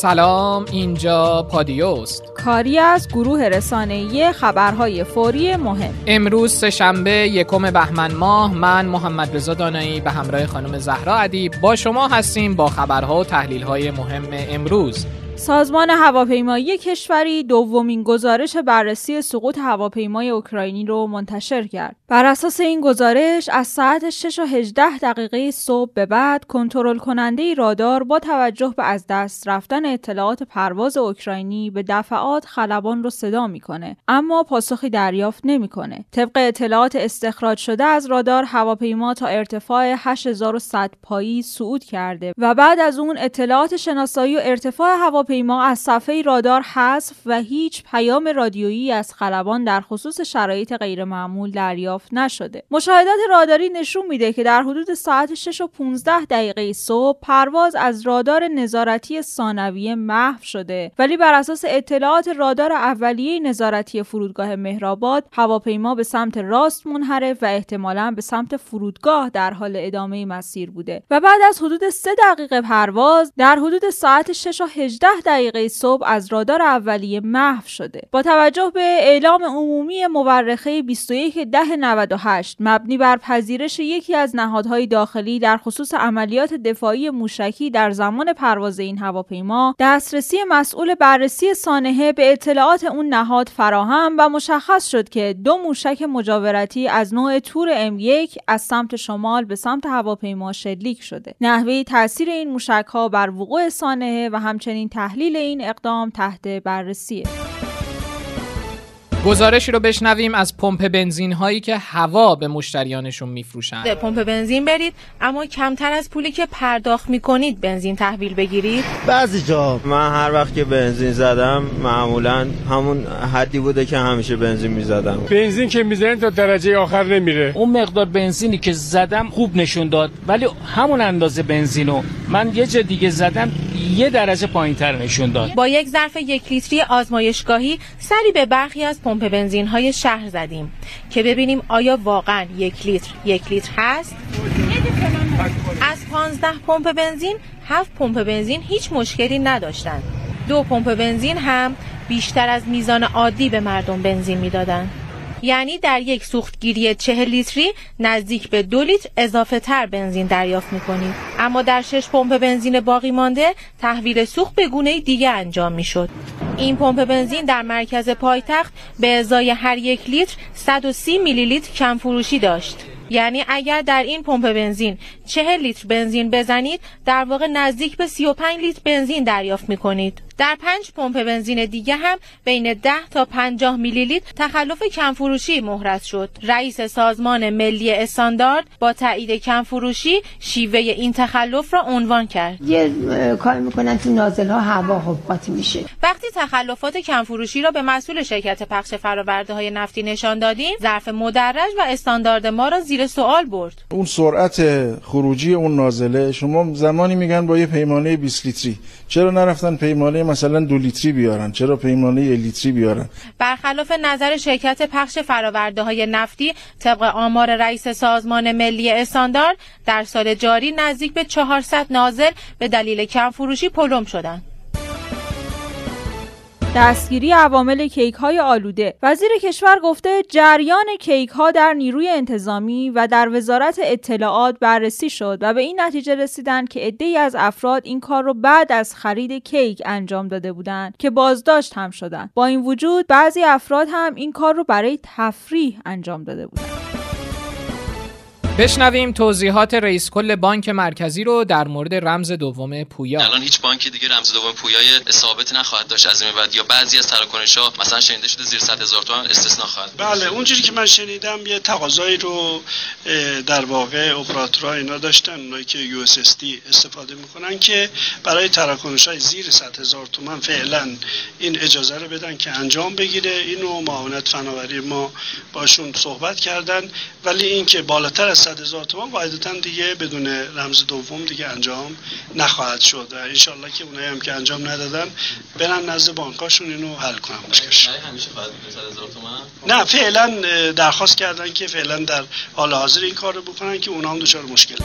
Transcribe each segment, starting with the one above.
سلام اینجا پادیوست. کاری از گروه رسانه‌ای خبرهای فوری مهم. امروز سهشنبه یکم بهمن ماه من محمد رضا دانایی به همراه خانم زهرا ادیب با شما هستیم با خبرها و تحلیل‌های مهم امروز. سازمان هواپیمایی کشوری دومین گزارش بررسی سقوط هواپیمای اوکراینی رو منتشر کرد. بر اساس این گزارش از ساعت 6 و 18 دقیقه صبح به بعد کنترل کننده رادار با توجه به از دست رفتن اطلاعات پرواز اوکراینی به دفعات خلبان رو صدا می‌کنه اما پاسخی دریافت نمی‌کنه. طبق اطلاعات استخراج شده از رادار هواپیما تا ارتفاع 8100 پایی صعود کرده و بعد از اون اطلاعات شناسایی و ارتفاع هواپیما هواپیما از صفحه رادار حذف و هیچ پیام رادیویی از خلبان در خصوص شرایط غیرمعمول دریافت نشده. مشاهدات راداری نشون میده که در حدود ساعت 6 و 15 دقیقه صبح پرواز از رادار نظارتی ثانویه محو شده ولی بر اساس اطلاعات رادار اولیه نظارتی فرودگاه مهرآباد هواپیما به سمت راست منحرف و احتمالا به سمت فرودگاه در حال ادامه مسیر بوده و بعد از حدود 3 دقیقه پرواز در حدود ساعت 6 و 18 دقیقه صبح از رادار اولیه محو شده. با توجه به اعلام عمومی مورخه 21 ده 98 مبنی بر پذیرش یکی از نهادهای داخلی در خصوص عملیات دفاعی موشکی در زمان پرواز این هواپیما دسترسی مسئول بررسی سانحه به اطلاعات اون نهاد فراهم و مشخص شد که دو موشک مجاورتی از نوع تور M1 از سمت شمال به سمت هواپیما شلیک شده. نحوه تاثیر این موشک ها بر وقوع سانحه و همچنین تحلیل این اقدام تحت بررسیه. گزارشی رو بشنویم از پمپ بنزین هایی که هوا به مشتریانشون میفروشن. به پمپ بنزین برید اما کمتر از پولی که پرداخت می‌کنید بنزین تحویل بگیرید. بعضی جا. من هر وقت که بنزین زدم معمولا همون حدی بوده که همیشه بنزین می‌زدم. بنزین که می‌زنن تا درجه آخر نمیره. اون مقدار بنزینی که زدم خوب نشون داد ولی همون اندازه بنزینو من یه جا دیگه زدم یه درجه پایینتر نشون داد. با یک ظرف یک لیتری آزمایشگاهی سری به برخی از پمپ بنزین های شهر زدیم که ببینیم آیا واقعا یک لیتر یک لیتر هست؟ از 15 پمپ بنزین هفت پمپ بنزین هیچ مشکلی نداشتند دو پمپ بنزین هم بیشتر از میزان عادی به مردم بنزین می‌دادند یعنی در یک سوختگیری چه لیتری نزدیک به دو لیتر اضافه تر بنزین دریافت می‌کنید اما در شش پمپ بنزین باقی مانده تحویل سوخت به گونه دیگه انجام می‌شد. این پمپ بنزین در مرکز پایتخت به ازای هر یک لیتر 130 میلی لیتر کم فروشی داشت. یعنی اگر در این پمپ بنزین 40 لیتر بنزین بزنید در واقع نزدیک به 35 لیتر بنزین دریافت می کنید. در پنج پمپ بنزین دیگه هم بین 10 تا 50 میلی لیتر تخلف کمفروشی مهرس شد. رئیس سازمان ملی استاندارد با تایید کمفروشی شیوه این تخلف را عنوان کرد. یه کار می‌کنن تو نازل ها هوا قاطی میشه. وقتی تخلفات کمفروشی را به مسئول شرکت پخش فرآورده های نفتی نشان دادیم، ظرف مدرج و استاندارد ما را زیر سوال برد. اون سرعت خروجی اون نازله شما زمانی میگن با یه پیمانه 20 لیتری چرا نرفتن پیمانه مثلا دو لیتری بیارن؟ چرا پیمانه یه لیتری بیارن؟ برخلاف نظر شرکت پخش فراورده های نفتی طبق آمار رئیس سازمان ملی استاندارد در سال جاری نزدیک به 400 نازل به دلیل کم فروشی پلم شدند. دستگیری عوامل کیک های آلوده. وزیر کشور گفته جریان کیک ها در نیروی انتظامی و در وزارت اطلاعات بررسی شد و به این نتیجه رسیدند که عدهای از افراد این کار رو بعد از خرید کیک انجام داده بودند که بازداشت هم شدند. با این وجود بعضی افراد هم این کار رو برای تفریح انجام داده بودند. بشنویم توضیحات رئیس کل بانک مرکزی رو در مورد رمز دوم پویا. الان هیچ بانک دیگه رمز دوم پویای ثابت نخواهد داشت از این بعد یا بعضی از تراکنش ها مثلا شنیده شده زیر 100 هزار تومان استثنا خواهد بله اونجوری که من شنیدم یه تقاضایی رو در واقع اپراتورها اینا داشتن اونایی که یو اس استفاده می‌کنن که برای تراکنش های زیر 100 هزار تومان فعلا این اجازه رو بدن که انجام بگیره. اینو معاونت فناوری ما باشون صحبت کردن. ولی اینکه بالاتر از 100 هزار تومان قاعدتا دیگه بدون رمز دوم دیگه انجام نخواهد شد. و انشالله که اونایی هم که انجام ندادن برن نزد بانکاشون اینو حل کنن. مشکلش نه فعلا درخواست کردن که فعلا در حال حاضر این کار رو بکنن که اونا هم دچار مشکل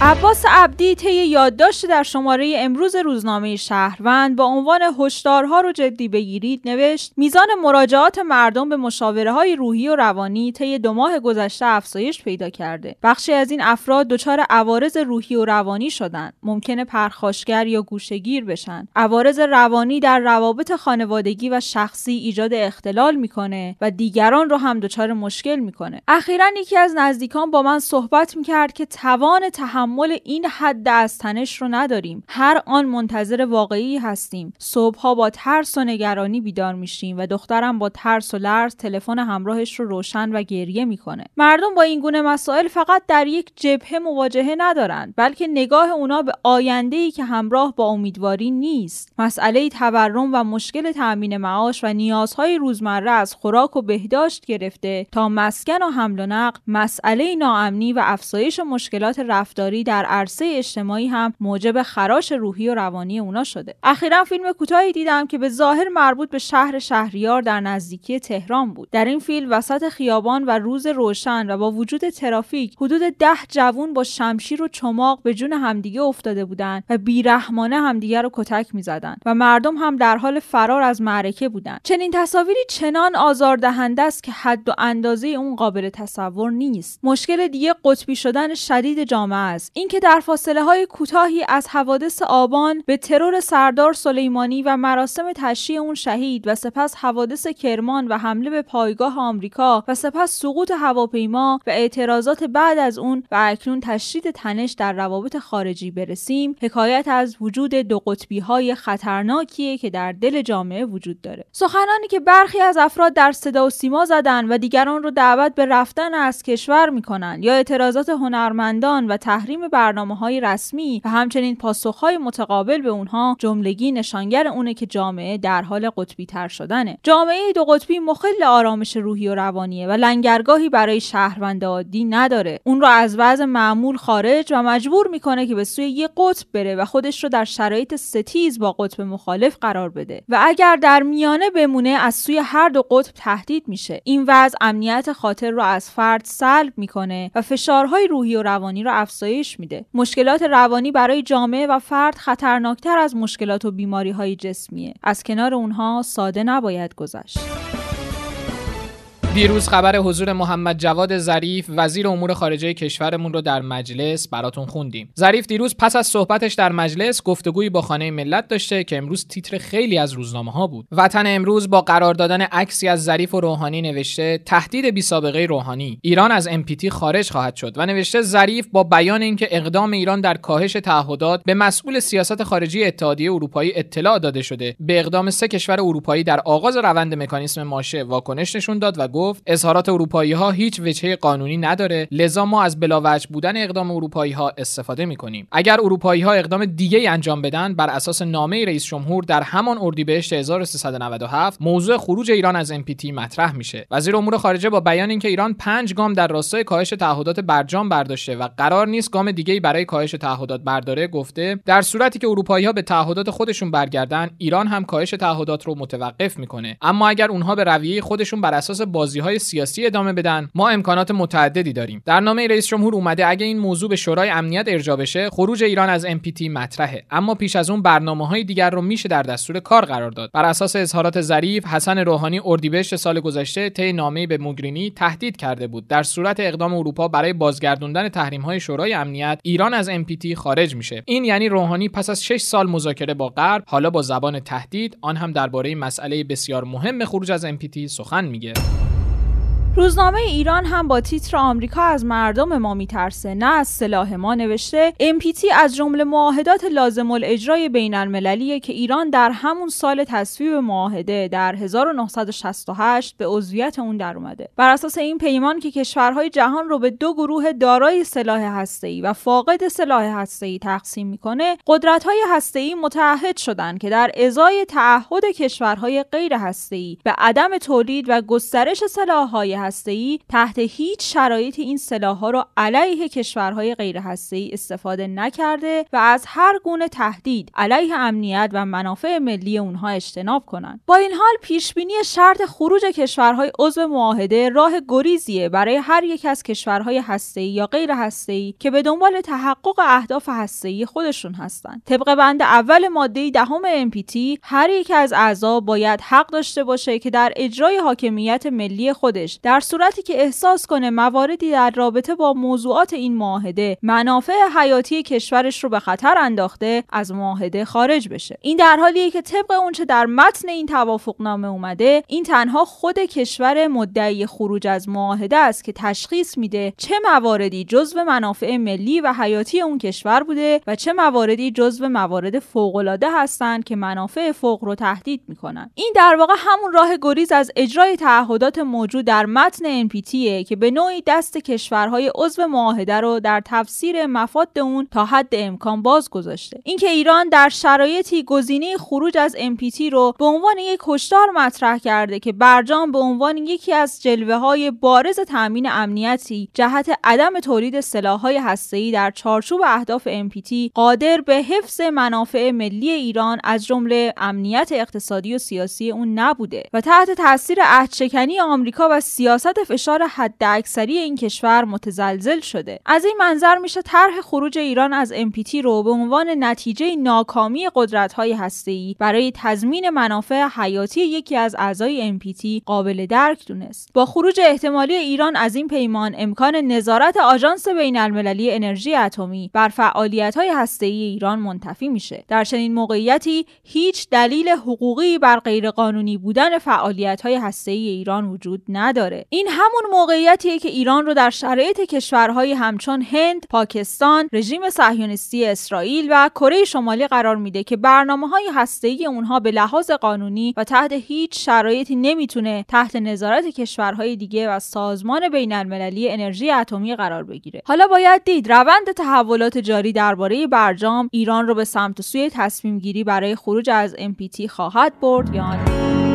عباس عبدی طی یادداشت در شماره امروز روزنامه شهروند با عنوان هشدارها رو جدی بگیرید نوشت میزان مراجعات مردم به مشاوره های روحی و روانی طی دو ماه گذشته افزایش پیدا کرده. بخشی از این افراد دچار عوارض روحی و روانی شدن ممکنه پرخاشگر یا گوشگیر بشن. عوارض روانی در روابط خانوادگی و شخصی ایجاد اختلال می‌کنه و دیگران رو هم دچار مشکل می‌کنه. اخیرا یکی از نزدیکان با من صحبت می‌کرد که توان تحمل این حد از تنش رو نداریم. هر آن منتظر واقعی هستیم. صبحها با ترس و نگرانی بیدار میشیم و دخترم با ترس و لرز تلفن همراهش رو روشن و گریه می‌کنه. مردم با این گونه مسائل فقط در یک جبهه مواجهه ندارند بلکه نگاه اونا به آینده ای که همراه با امیدواری نیست. مسئله تورم و مشکل تأمین معاش و نیازهای روزمره از خوراک و بهداشت گرفته تا مسکن و حمل و نقل مسئله ناامنی و افزایش مشکلات رفتاری در عرصه اجتماعی هم موجب خراش روحی و روانی اونا شده. اخیرا فیلم کوتاهی دیدم که به ظاهر مربوط به شهر شهریار در نزدیکی تهران بود. در این فیلم وسط خیابان و روز روشن و با وجود ترافیک حدود ده جوون با شمشیر و چماق به جون همدیگه افتاده بودند و بیرحمانه همدیگه رو کتک می‌زدند و مردم هم در حال فرار از معرکه بودند. چنین تصاویری چنان آزاردهنده است که حد و اندازه اون قابل تصور نیست. مشکل دیگه قطبی شدن شدید جامعه است. اینکه در فاصله های کوتاهی از حوادث آبان به ترور سردار سلیمانی و مراسم تشییع اون شهید و سپس حوادث کرمان و حمله به پایگاه آمریکا و سپس سقوط هواپیما و اعتراضات بعد از اون و اکنون تشدید تنش در روابط خارجی برسیم حکایت از وجود دو قطبی های خطرناکیه که در دل جامعه وجود داره. سخنانی که برخی از افراد در صدا و سیما زدن و دیگران رو دعوت به رفتن از کشور می‌کنن یا اعتراضات هنرمندان و تحریم برنامه های رسمی و همچنین پاسخهای متقابل به اونها جملگی نشانگر اونه که جامعه در حال قطبی تر شدنه. جامعه دو قطبی مخل آرامش روحی و روانیه و لنگرگاهی برای شهروند عادی نداره. اون رو از وضع معمول خارج و مجبور می‌کنه که به سوی یک قطب بره و خودش رو در شرایط ستیز با قطب مخالف قرار بده و اگر در میانه بمونه از سوی هر دو قطب تهدید میشه. این وضع امنیت خاطر رو از فرد سلب می‌کنه و فشارهای روحی و روانی رو افزایش میده. مشکلات روانی برای جامعه و فرد خطرناکتر از مشکلات و بیماری های جسمیه. از کنار اونها ساده نباید گذشت. دیروز خبر حضور محمد جواد ظریف وزیر امور خارجه کشورمون رو در مجلس براتون خوندیم. ظریف دیروز پس از صحبتش در مجلس گفتگویی با خانه ملت داشته که امروز تیتر خیلی از روزنامه ها بود. وطن امروز با قرار دادن عکسی از ظریف و روحانی نوشته تهدید بی سابقه روحانی ایران از امپیتی خارج خواهد شد و نوشته ظریف با بیان اینکه اقدام ایران در کاهش تعهدات به مسئول سیاست خارجی اتحادیه اروپایی اطلاع داده شده به اقدام سه کشور اروپایی در آغاز روند مکانیسم ماشه واکنش نشون داد و گفت اظهارات اروپایی ها هیچ وجهه قانونی نداره لذا ما از بلاوجه بودن اقدام اروپایی ها استفاده می کنیم اگر اروپایی ها اقدام دیگه انجام بدن بر اساس نامه رئیس جمهور در همان اردیبهشت 1397 موضوع خروج ایران از NPT مطرح میشه. وزیر امور خارجه با بیان اینکه ایران پنج گام در راستای کاهش تعهدات برجام برداشته و قرار نیست گام دیگه برای کاهش تعهدات برداره گفته در صورتی که اروپایی ها به تعهدات خودشون برگردن ایران هم کاهش تعهدات رو متوقف می‌کنه. اما اگر اونها به رویه خودشون بر اساس بازی های سیاسی ادامه بدن. ما امکانات متعددی داریم. در نامه رئیس جمهور اومده اگه این موضوع به شورای امنیت ارجا بشه خروج ایران از NPT مطرحه. اما پیش از اون برنامه های دیگر رو میشه در دستور کار قرار داد. بر اساس اظهارات ظریف حسن روحانی اردیبهشت سال گذشته طی نامه به موگرینی تهدید کرده بود. در صورت اقدام اروپا برای بازگردوندن تحریم های شورای امنیت ایران از NPT خارج میشه. این یعنی روحانی پس از 6 سال مذاکره با غرب حالا با زبان تهدید آن هم درباره مسئله بسیار مهم خروج از NPT سخن میگه. روزنامه ایران هم با تیتر آمریکا از مردم ما میترسه نه از سلاح ما. نوشته MPT از جمله معاهدات لازم الاجرای بین المللیه که ایران در همون سال تصویب معاهده در 1968 به عضویت اون در اومده. بر اساس این پیمان که کشورهای جهان رو به دو گروه دارای سلاح هسته‌ای و فاقد سلاح هسته‌ای تقسیم می‌کنه قدرت‌های هسته‌ای متعهد شدن که در ازای تعهد کشورهای غیر هسته‌ای به عدم تولید و گسترش سلاح‌های هسته‌ای تحت هیچ شرایطی این سلاح‌ها رو علیه کشورهای غیر هسته‌ای استفاده نکرده و از هر گونه تهدید علیه امنیت و منافع ملی اونها اجتناب کنند. با این حال پیشبینی شرط خروج کشورهای عضو معاهده راه گریزیه برای هر یک از کشورهای هسته‌ای یا غیر هسته‌ای که به دنبال تحقق اهداف هسته‌ای خودشون هستند. طبق بند اول ماده دهم NPT هر یک از اعضا باید حق داشته باشه که در اجرای حاکمیت ملی خودش در صورتی که احساس کنه مواردی در رابطه با موضوعات این معاهده منافع حیاتی کشورش رو به خطر انداخته از معاهده خارج بشه. این در حالیه که طبق اونچه در متن این توافقنامه اومده این تنها خود کشور مدعی خروج از معاهده است که تشخیص میده چه مواردی جزو منافع ملی و حیاتی اون کشور بوده و چه مواردی جزو موارد فوقالعاده هستند که منافع فوق رو تهدید می‌کنن. این در واقع همون راه گریز از اجرای تعهدات موجود در متن NPT که به نوعی دست کشورهای عضو معاهده رو در تفسیر مفاد اون تا حد امکان باز گذاشته اینکه ایران در شرایطی گزینه خروج از NPT رو به عنوان یک هشدار مطرح کرده که برجام به عنوان یکی از جلوه های بارز تامین امنیتی جهت عدم تولید سلاح‌های هسته‌ای در چارچوب اهداف NPT قادر به حفظ منافع ملی ایران از جمله امنیت اقتصادی و سیاسی اون نبوده و تحت تاثیر عهدشکنی آمریکا و سیاست فشار حداکثری این کشور متزلزل شده. از این منظر میشه طرح خروج ایران از NPT رو به عنوان نتیجه ناکامی قدرت‌های هسته‌ای برای تضمین منافع حیاتی یکی از اعضای NPT قابل درک دونست. با خروج احتمالی ایران از این پیمان امکان نظارت آژانس بین المللی انرژی اتمی بر فعالیت‌های هسته‌ای ایران منتفی میشه. در چنین موقعیتی هیچ دلیل حقوقی بر غیرقانونی بودن فعالیت‌های هسته‌ای ایران وجود نداره. این همون موقعیتیه که ایران رو در شرایط کشورهای همچون هند، پاکستان، رژیم صهیونیستی اسرائیل و کره شمالی قرار میده که برنامه‌های هسته‌ای اونها به لحاظ قانونی و تحت هیچ شرایطی نمی‌تونه تحت نظارت کشورهای دیگه و سازمان بین المللی انرژی اتمی قرار بگیره. حالا باید دید روند تحولات جاری درباره برجام ایران رو به سمت و سوی تصمیم گیری برای خروج از NPT خواهد برد یا نه؟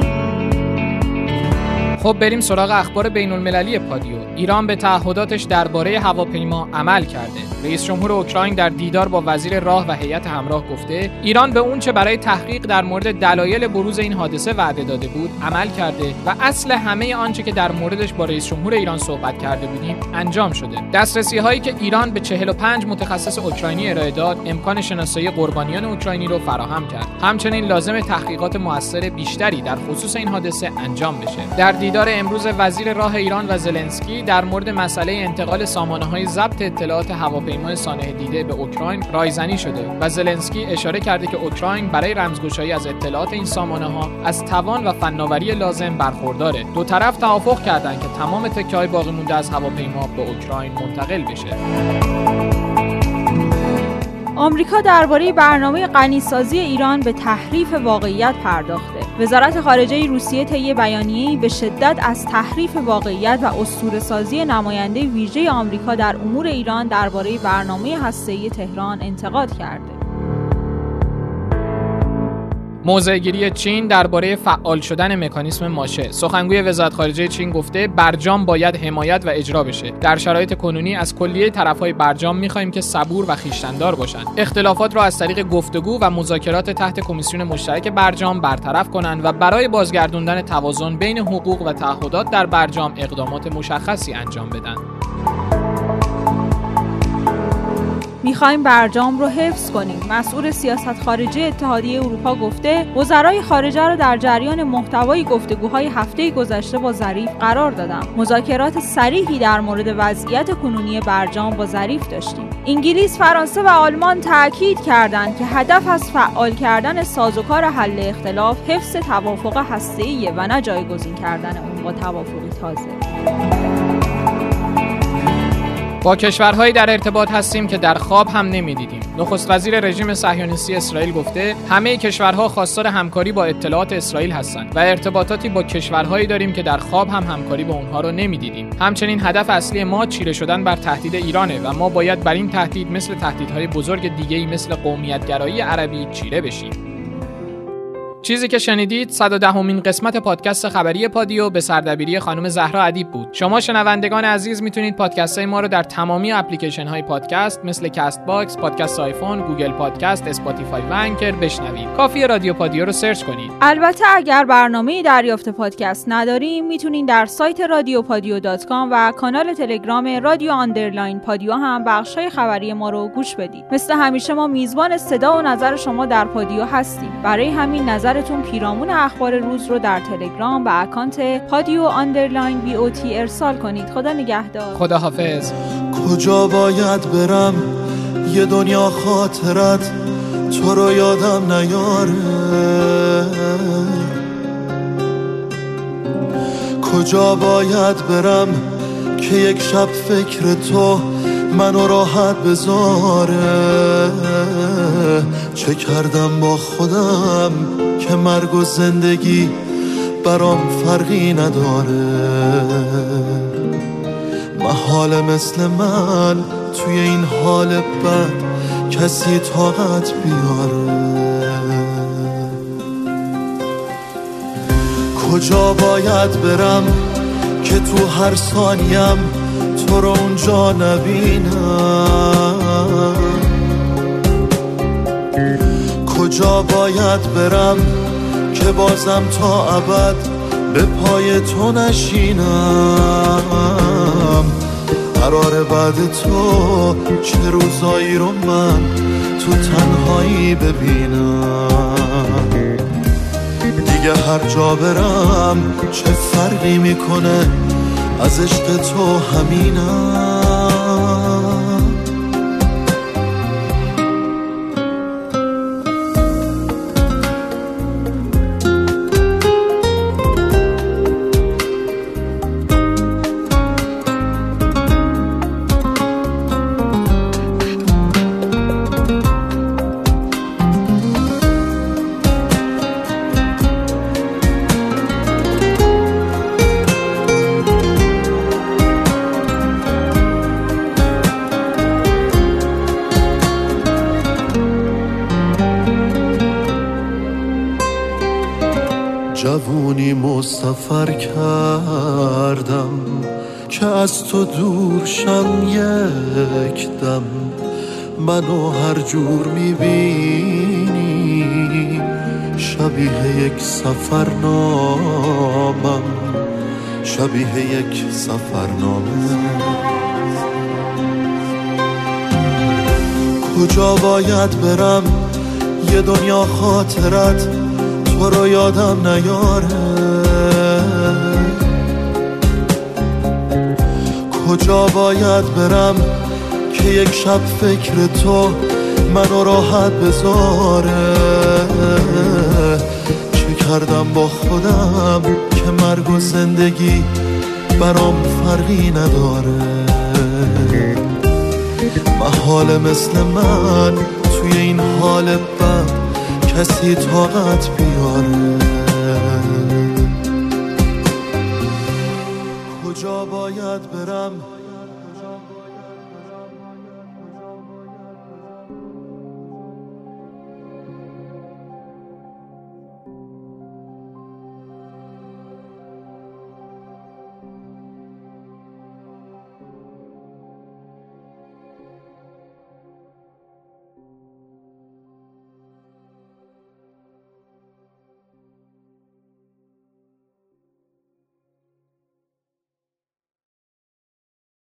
خب بریم سراغ اخبار بین المللی پادیو. ایران به تعهداتش درباره هواپیما عمل کرده. رئیس جمهور اوکراین در دیدار با وزیر راه و هیئت همراه گفته ایران به اونچه برای تحقیق در مورد دلایل بروز این حادثه وعده داده بود عمل کرده و اصل همه آنچه که در موردش با رئیس جمهور ایران صحبت کرده بودیم انجام شده. دسترسی هایی که ایران به 45 متخصص اوکراینی ارائه داد امکان شناسایی قربانیان اوکراینی رو فراهم کرد. همچنین لازم تحقیقات موثر بیشتری در خصوص این حادثه انجام بشه. در دیدار امروز وزیر راه ایران و زلنسکی در مورد مسئله انتقال سامانه های ضبط اطلاعات هواپیمای سانح دیده به اوکراین رایزنی شده و زلنسکی اشاره کرده که اوکراین برای رمزگشایی از اطلاعات این سامانه ها از توان و فناوری لازم برخورداره. دو طرف توافق کردند که تمام تکه های باقی مونده از هواپیما به اوکراین منتقل بشه. آمریکا درباره برنامه غنیسازی ایران به تحریف واقعیت پرداخته. وزارت خارجه روسیه طی بیانیه‌ای به شدت از تحریف واقعیت و اسطوره‌سازی نماینده ویژه آمریکا در امور ایران درباره برنامه هسته‌ای تهران انتقاد کرده. موضعگیری چین درباره فعال شدن مکانیسم ماشه. سخنگوی وزارت خارجه چین گفته برجام باید حمایت و اجرا بشه. در شرایط کنونی از کلیه طرفهای برجام می‌خواهیم که صبور و خیشتندار باشند اختلافات را از طریق گفتگو و مذاکرات تحت کمیسیون مشترک برجام برطرف کنند و برای بازگردوندن توازن بین حقوق و تعهدات در برجام اقدامات مشخصی انجام بدن. می‌خوایم برجام رو حفظ کنیم. مسئول سیاست خارجی اتحادیه اروپا گفته وزرای خارجه رو در جریان محتوای گفتگوهای هفته گذشته با ظریف قرار دادم. مذاکرات صریحی در مورد وضعیت کنونی برجام با ظریف داشتیم. انگلیس فرانسه و آلمان تاکید کردند که هدف از فعال کردن سازوکار حل اختلاف حفظ توافق هسته‌ایه و نه جایگزین کردن اون با توافقی تازه. با کشورهایی در ارتباط هستیم که در خواب هم نمی‌دیدیم. نخست وزیر رژیم صهیونیستی اسرائیل گفته همه کشورها خواستار همکاری با اطلاعات اسرائیل هستند و ارتباطاتی با کشورهایی داریم که در خواب هم همکاری با اونها را نمی‌دیدیم. همچنین هدف اصلی ما چیره شدن بر تهدید ایرانه و ما باید بر این تهدید مثل تهدیدهای بزرگ دیگه‌ای مثل قومیتگرایی عربی چیره بشیم. چیزی که شنیدید 110مین قسمت پادکست خبری پادیو به سردبیری خانم زهرا ادیب بود. شما شنوندگان عزیز می‌تونید پادکست های ما رو در تمامی اپلیکیشن های پادکست مثل کست باکس، پادکست آیفون، گوگل پادکست، اسپاتیفای و انکر بشنوید. کافی رادیو پادیو رو سرچ کنید. البته اگر برنامه دریافت پادکست نداریم می‌تونید در سایت رادیو پادیو dot com و کانال تلگرام رادیو underline پادیو هم بخش های خبری ما رو گوش بدید. مثل همیشه ما میزبان صدا و نظر شما در پادیو هستیم. برای همین نظرتون پیرامون اخبار روز رو در تلگرام و اکانت پادیو underline b o t ارسال کنید. خدا نگهدار. خدا حافظ کجا باید برم؟ یه دنیا خاطرت تو رو یادم نیاره. کجا باید برم که یک شب فکر تو منو راحت بذاره؟ چه کردم با خودم؟ که مرگ و زندگی برام فرقی نداره. محال مثل من توی این حال بد کسی طاقت بیاره. کجا باید برم که تو هر ثانیم تو رو اونجا نبینم؟ کجا باید برم که بازم تا ابد به پای تو نشینم؟ قرار بعد تو چه روزایی رو من تو تنهایی ببینم؟ دیگه هر جا برم چه فرقی می‌کنه از عشق تو همینم؟ مسافر کردم که از تو دور شم یک دم. منو هر جور می‌بینی شبیه یک سفرنامم. شبیه یک سفرنامه. کجا باید برم؟ یه دنیا خاطرت تو رو یادم نیاره. کجا باید برم که یک شب فکر تو منو راحت بذاره؟ چه کردم با خودم که مرگ و زندگی برام فرقی نداره؟ محال مثل من توی این حال بد کسی طاقت بیاره. کجا باید برم